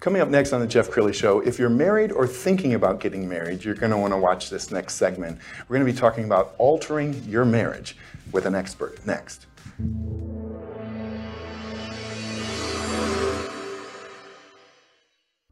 Coming up next on the Jeff Crilley Show, if you're married or thinking about getting married, you're going to want to watch this next segment. We're going to be talking about altering your marriage with an expert next.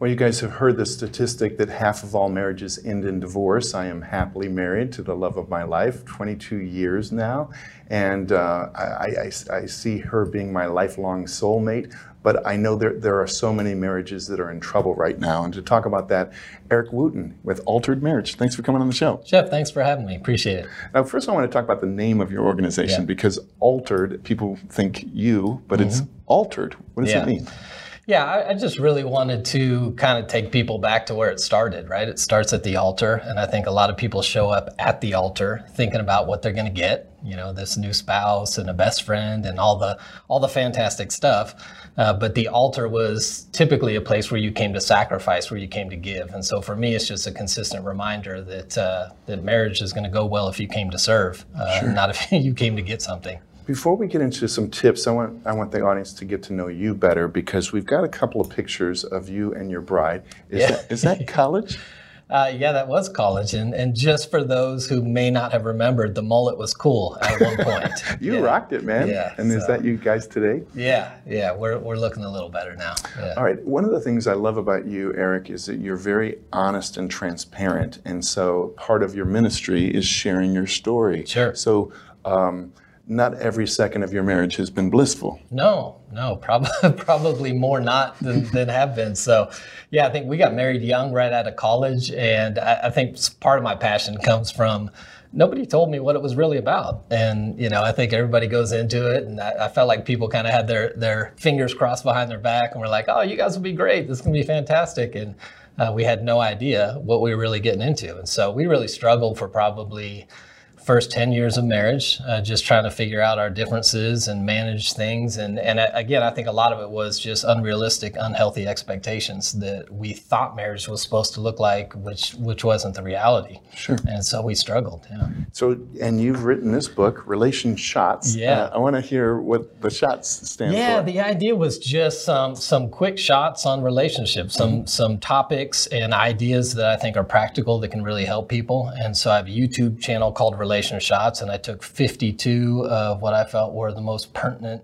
Well, you guys have heard the statistic that half of all marriages end in divorce. I am happily married to the love of my life, 22 years now, and uh, I, I, I, see her being my lifelong soulmate. But I know there, there are so many marriages that are in trouble right now. And to talk about that, Eric Wooten with Altared Marriage. Thanks for coming on the show. Jeff, thanks for having me. Appreciate it. Now, first, I want to talk about the name of your organization yeah. because Altered, people think you, but mm-hmm. it's Altered. What does yeah. that mean? Yeah, I, I, just really wanted to kind of take people back to where it started, right? It starts at the altar, and I think a lot of people show up at the altar thinking about what they're going to get, you know, this new spouse and a best friend and all the all the fantastic stuff. Uh, but the altar was typically a place where you came to sacrifice, where you came to give. And so for me, it's just a consistent reminder that uh, that marriage is going to go well if you came to serve, uh, sure. not if you came to get something. Before we get into some tips, I want I want the audience to get to know you better because we've got a couple of pictures of you and your bride. Is, yeah. that, is that college? Uh, yeah, that was college, and and just for those who may not have remembered, the mullet was cool at one point. you yeah. rocked it, man. Yeah. And so, is that you guys today? Yeah, yeah, we're we're looking a little better now. Yeah. All right. One of the things I love about you, Eric, is that you're very honest and transparent, and so part of your ministry is sharing your story. Sure. So. Um, not every second of your marriage has been blissful. No, no, probably probably more not than, than have been. So, yeah, I think we got married young, right out of college, and I, I think part of my passion comes from nobody told me what it was really about. And, you know, I think everybody goes into it. And I, I felt like people kind of had their, their fingers crossed behind their back and were like, oh, you guys will be great. This is going to be fantastic. And uh, we had no idea what we were really getting into. And so we really struggled for probably first 10 years of marriage, uh, just trying to figure out our differences and manage things. And, and uh, again, I think a lot of it was just unrealistic, unhealthy expectations that we thought marriage was supposed to look like, which, which wasn't the reality. Sure. And so we struggled. Yeah. So, and you've written this book, Relation Shots. Yeah. Uh, I want to hear what the shots stand yeah, for. Yeah, the idea was just some, some quick shots on relationships, some, mm-hmm. some topics and ideas that I think are practical that can really help people. And so I have a YouTube channel called Relation shots, and I took 52 of what I felt were the most pertinent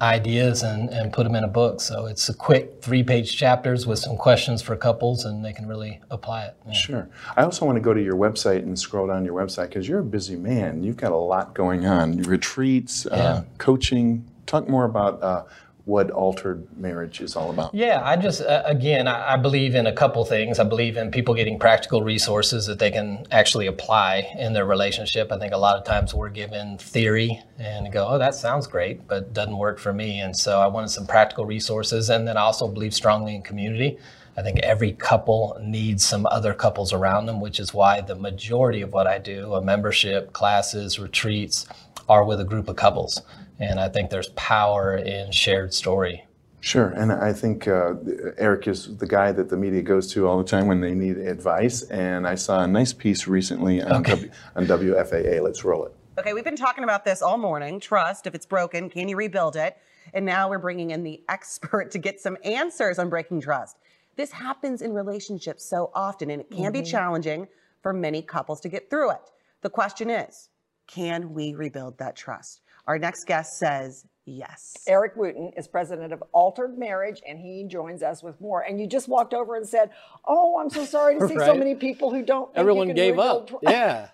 ideas and, and put them in a book. So it's a quick three page chapters with some questions for couples, and they can really apply it. Yeah. Sure. I also want to go to your website and scroll down your website because you're a busy man. You've got a lot going on retreats, uh, yeah. uh, coaching. Talk more about uh, what Altared Marriage is all about. Yeah, I just, uh, again, I, I, believe in a couple things. I believe in people getting practical resources that they can actually apply in their relationship. I think a lot of times we're given theory and go, oh, that sounds great, but doesn't work for me. And so I wanted some practical resources. And then I also believe strongly in community. I think every couple needs some other couples around them, which is why the majority of what I do, a membership, classes, retreats, are with a group of couples. And I think there's power in shared story. Sure, and I think uh, Eric is the guy that the media goes to all the time when they need advice. And I saw a nice piece recently on, okay. w, on WFAA. Let's roll it. Okay, we've been talking about this all morning. Trust, if it's broken, can you rebuild it? And now we're bringing in the expert to get some answers on breaking trust. This happens in relationships so often, and it can mm-hmm. be challenging for many couples to get through it. The question is can we rebuild that trust? Our next guest says yes. Eric Wooten is president of Altared Marriage, and he joins us with more. And you just walked over and said, "Oh, I'm so sorry to see right? so many people who don't." Everyone gave up. yeah.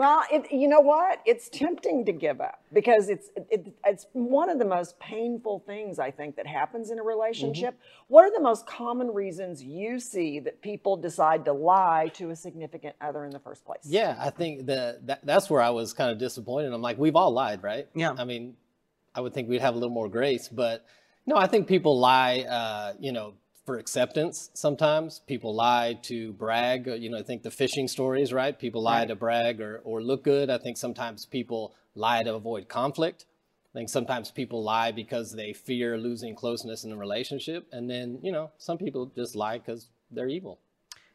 Well, it, you know what? It's tempting to give up because it's it, it's one of the most painful things I think that happens in a relationship. What are the most common reasons you see that people decide to lie to a significant other in the first place? Yeah, I think that, that that's where I was kind of disappointed. I'm like, we've all lied, right? Yeah. I mean, I would think we'd have a little more grace, but no, I think people lie, uh, you know, for acceptance sometimes. People lie to brag. uh, You know, I think the fishing stories, right? People lie to brag or, or look good. I think sometimes people lie to avoid conflict. I think sometimes people lie because they fear losing closeness in a relationship. And then, you know, some people just lie because they're evil.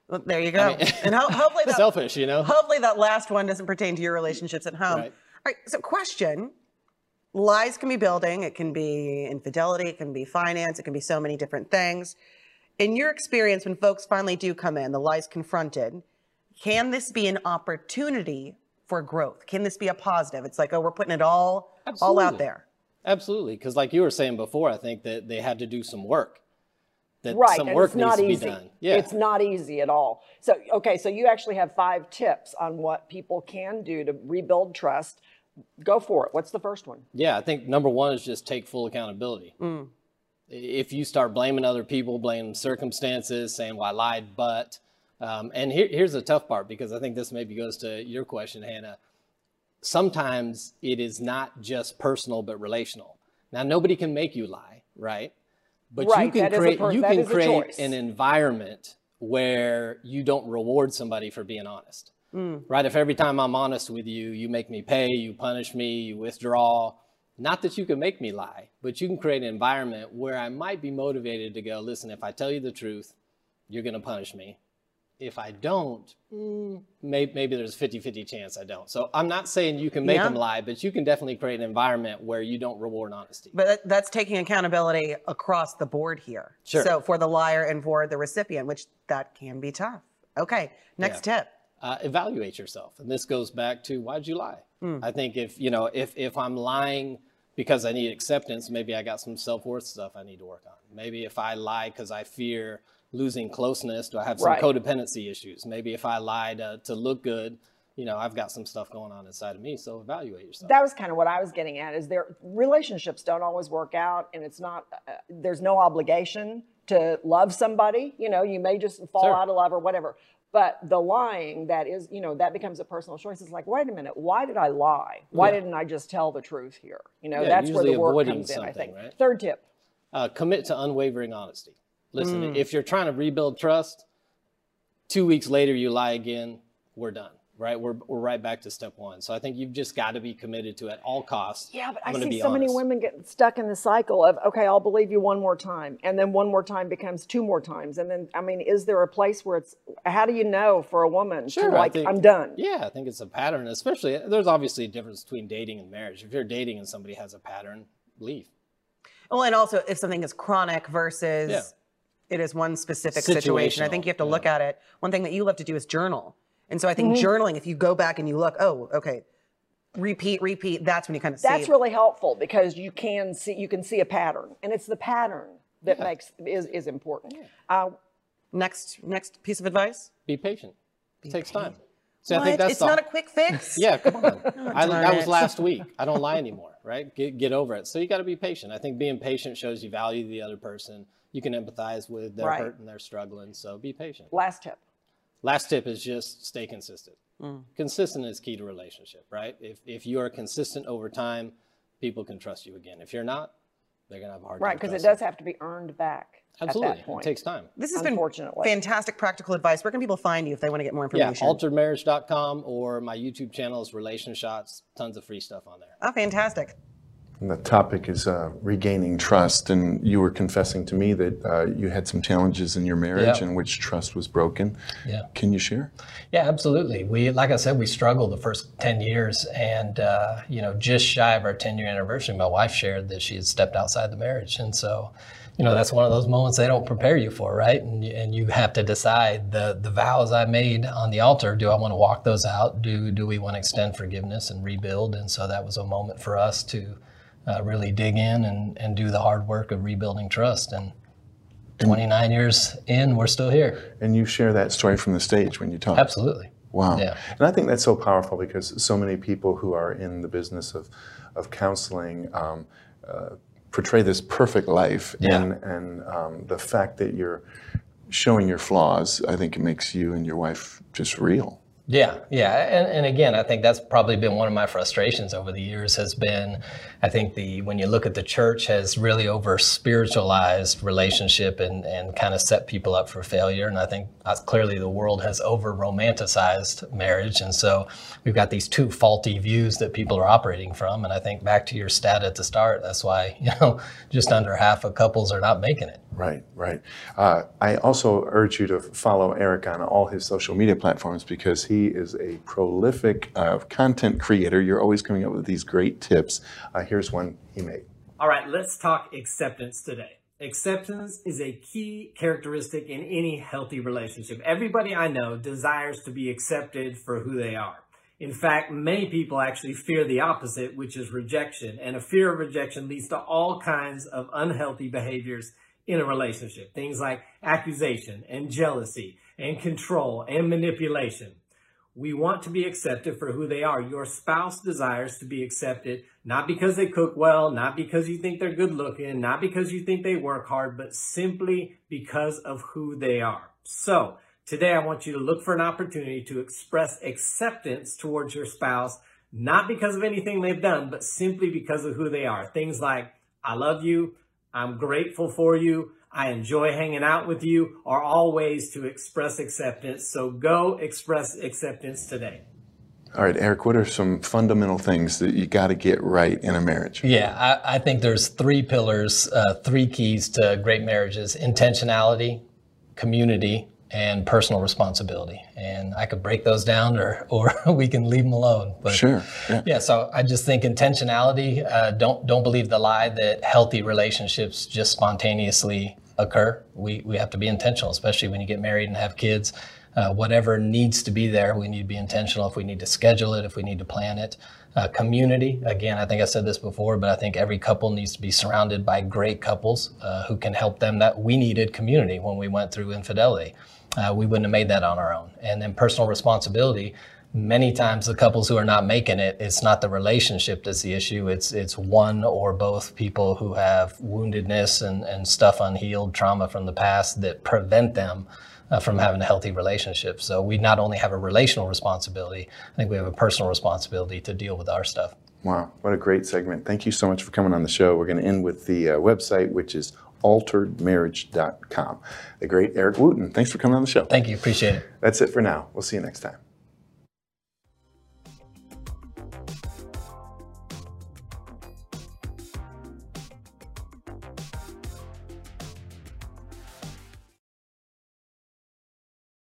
Well, there you go. mean- and ho- hopefully that, Selfish, you know? hopefully that last one doesn't pertain to your relationships at home. Right. All right. So, question: Lies can be building. It can be infidelity. It can be finance. It can be so many different things. In your experience, when folks finally do come in, the lies confronted, can this be an opportunity for growth? Can this be a positive? It's like, oh, we're putting it all all out there. Absolutely, because like you were saying before, I think that they had to do some work. That Right, some and work it's not needs easy. to be done. Yeah, It's not easy at all. So, okay, so you actually have five tips on what people can do to rebuild trust. Go for it. What's the first one? yeah. I think number one is just take full accountability. Mm. If you start blaming other people, blaming circumstances, saying, "Well, I lied," but, um, and here, here's the tough part because I think this maybe goes to your question, Hannah. Sometimes it is not just personal but relational. Now, nobody can make you lie, right? But you can that is a create per- you can create an environment where you don't reward somebody for being honest. Hmm. Right? If every time I'm honest with you, you make me pay, you punish me, you withdraw. Not that you can make me lie, but you can create an environment where I might be motivated to go, listen, if I tell you the truth, you're going to punish me. If I don't, mm, maybe, maybe there's a 50 50 chance I don't. So I'm not saying you can make Yeah. them lie, but you can definitely create an environment where you don't reward honesty. But that's taking accountability across the board here. Sure. So for the liar and for the recipient, which that can be tough. Okay. Next tip. uh, evaluate yourself. And this goes back to why'd you lie? I think if you know if if I'm lying because I need acceptance, maybe I got some self worth stuff I need to work on. Maybe if I lie because I fear losing closeness, do I have some Right. codependency issues? Maybe if I lie to, to look good, you know, I've got some stuff going on inside of me. So evaluate yourself. That was kind of what I was getting at. Is there relationships don't always work out, and it's not. Uh, there's no obligation to love somebody. You know, you may just fall Sure. out of love or whatever. But the lying, that is, you know, that becomes a personal choice. It's like, wait a minute, why did I lie? Why Yeah. didn't I just tell the truth here? You know, Yeah, that's where the work comes in. I think. right? Third tip. uh, commit to unwavering honesty. Listen, Mm. if you're trying to rebuild trust, two weeks later you lie again, we're done, right? We're, we're right back to step one. So I think you've just got to be committed to at all costs. Yeah, but I'm I see be so many women get stuck in the cycle of, okay, I'll believe you one more time. And then one more time becomes two more times. And then, I mean, is there a place where it's, how do you know for a woman Sure, to I like, think- I'm done? Yeah, I think it's a pattern, especially there's obviously a difference between dating and marriage. If you're dating and somebody has a pattern, leave. Well, and also if something is chronic versus Yeah. it is one specific situation, I think you have to yeah. look at it. One thing that you love to do is journal. And so I think Mm-hmm. journaling, if you go back and you look, oh, okay, repeat, repeat, that's when you kind of see. That's really helpful because you can see, you can see a pattern. And it's the pattern that makes, is, is important. Uh, next next piece of advice. Be patient. It takes time. So what? I think that's it's the- not a quick fix. Yeah, come on. I, that was last week. I don't lie anymore, right? Get, get over it. So you got to be patient. I think being patient shows you value the other person. You can empathize with their Right. hurt and their struggling. So be patient. last tip. Last tip is just stay consistent. Mm. Consistent is key to relationship, right? If, if you are consistent over time, people can trust you again. If you're not, they're going to have a hard Right, time. Right, because it does have to be earned back Absolutely. at that point. It takes time. This has been Unfortunately. fantastic practical advice. Where can people find you if they want to get more information? Yeah, information? altaredmarriage.com or my YouTube channel is Relation Shots. Tons of free stuff on there. oh, fantastic. And the topic is uh, regaining trust, and you were confessing to me that uh, you had some challenges in your marriage Yeah. in which trust was broken. Yeah. Can you share? Yeah, absolutely. We, like I said, we struggled the first 10 years. And, uh, you know, just shy of our 10 year anniversary, my wife shared that she had stepped outside the marriage. And so, you know, that's one of those moments they don't prepare you for, right? And, you- and you have to decide the, the vows I made on the altar, do I want to walk those out? Do, do we want to extend forgiveness and rebuild? And so that was a moment for us to uh, really dig in and, and do the hard work of rebuilding trust. And 29 years in, we're still here. And you share that story from the stage when you talk. Absolutely. Wow. Yeah. And I think that's so powerful because so many people who are in the business of, of counseling um, uh, portray this perfect life. Yeah. And, and um, the fact that you're showing your flaws, I think it makes you and your wife just real. Yeah, yeah, and, and again, I think that's probably been one of my frustrations over the years. Has been, I think the when you look at the church has really over spiritualized relationship and and kind of set people up for failure. And I think uh, clearly the world has over romanticized marriage, and so we've got these two faulty views that people are operating from. And I think back to your stat at the start, that's why you know just under half of couples are not making it. Right, right. Uh, I also urge you to follow Eric on all his social media platforms because he is a prolific uh, content creator. You're always coming up with these great tips. Uh, here's one he made. All right, let's talk acceptance today. Acceptance is a key characteristic in any healthy relationship. Everybody I know desires to be accepted for who they are. In fact, many people actually fear the opposite, which is rejection. And a fear of rejection leads to all kinds of unhealthy behaviors in a relationship. Things like accusation and jealousy and control and manipulation. We want to be accepted for who they are. Your spouse desires to be accepted, not because they cook well, not because you think they're good looking, not because you think they work hard, but simply because of who they are. So today I want you to look for an opportunity to express acceptance towards your spouse, not because of anything they've done, but simply because of who they are. Things like, I love you. I'm grateful for you. I enjoy hanging out with you are all ways to express acceptance. So go express acceptance today. All right, Eric, what are some fundamental things that you got to get right in a marriage? Yeah, I, I think there's three pillars, uh, three keys to great marriages: intentionality, community, and personal responsibility. And I could break those down, or or we can leave them alone. But Sure. Yeah. yeah, so I just think intentionality. Uh, don't don't believe the lie that healthy relationships just spontaneously occur. We we have to be intentional, especially when you get married and have kids. Uh, whatever needs to be there, we need to be intentional. If we need to schedule it, if we need to plan it. Uh, community. Again, I think I said this before, but I think every couple needs to be surrounded by great couples uh, who can help them. That we needed community when we went through infidelity. Uh, we wouldn't have made that on our own. And then personal responsibility many times the couples who are not making it it's not the relationship that's the issue it's it's one or both people who have woundedness and, and stuff unhealed trauma from the past that prevent them uh, from having a healthy relationship so we not only have a relational responsibility i think we have a personal responsibility to deal with our stuff Wow, what a great segment. Thank you so much for coming on the show. We're going to end with the uh, website, which is altaredmarriage.com. The great Eric Wooten. Thanks for coming on the show. thank you appreciate it That's it for now. We'll see you next time.